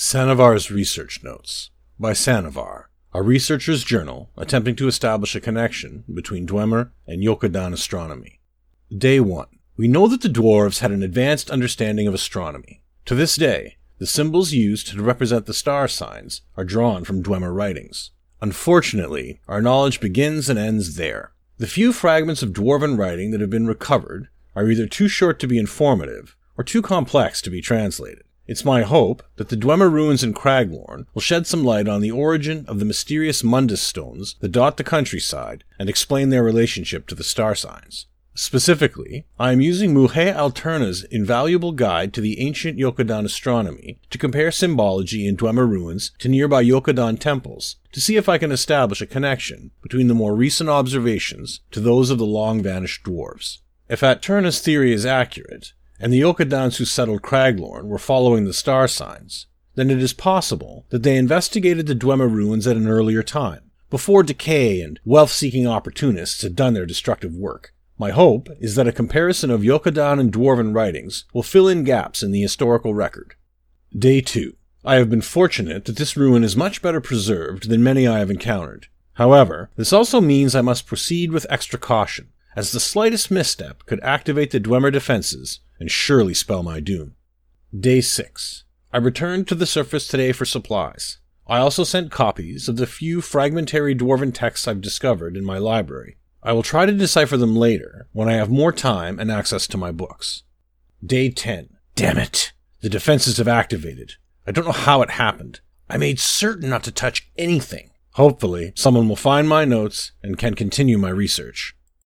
Sanavar's Research Notes by Sanavar, a researcher's journal attempting to establish a connection between Dwemer and Yokudan astronomy. Day 1. We know that the dwarves had an advanced understanding of astronomy. To this day, the symbols used to represent the star signs are drawn from Dwemer writings. Unfortunately, our knowledge begins and ends there. The few fragments of dwarven writing that have been recovered are either too short to be informative or too complex to be translated. It's my hope that the Dwemer ruins in Craglorn will shed some light on the origin of the mysterious Mundus stones that dot the countryside and explain their relationship to the star signs. Specifically, I am using Muhe Alterna's invaluable guide to the ancient Yokudan astronomy to compare symbology in Dwemer ruins to nearby Yokudan temples to see if I can establish a connection between the more recent observations to those of the long vanished dwarves. If Alterna's theory is accurate, and the Yokudans who settled Craglorn were following the star signs, then it is possible that they investigated the Dwemer ruins at an earlier time, before decay and wealth-seeking opportunists had done their destructive work. My hope is that a comparison of Yokudan and Dwarven writings will fill in gaps in the historical record. Day 2. I have been fortunate that this ruin is much better preserved than many I have encountered. However, this also means I must proceed with extra caution, as the slightest misstep could activate the Dwemer defenses and surely spell my doom. Day 6. I returned to the surface today for supplies. I also sent copies of the few fragmentary dwarven texts I've discovered in my library. I will try to decipher them later when I have more time and access to my books. Day 10. Damn it! The defenses have activated. I don't know how it happened. I made certain not to touch anything. Hopefully, someone will find my notes and can continue my research.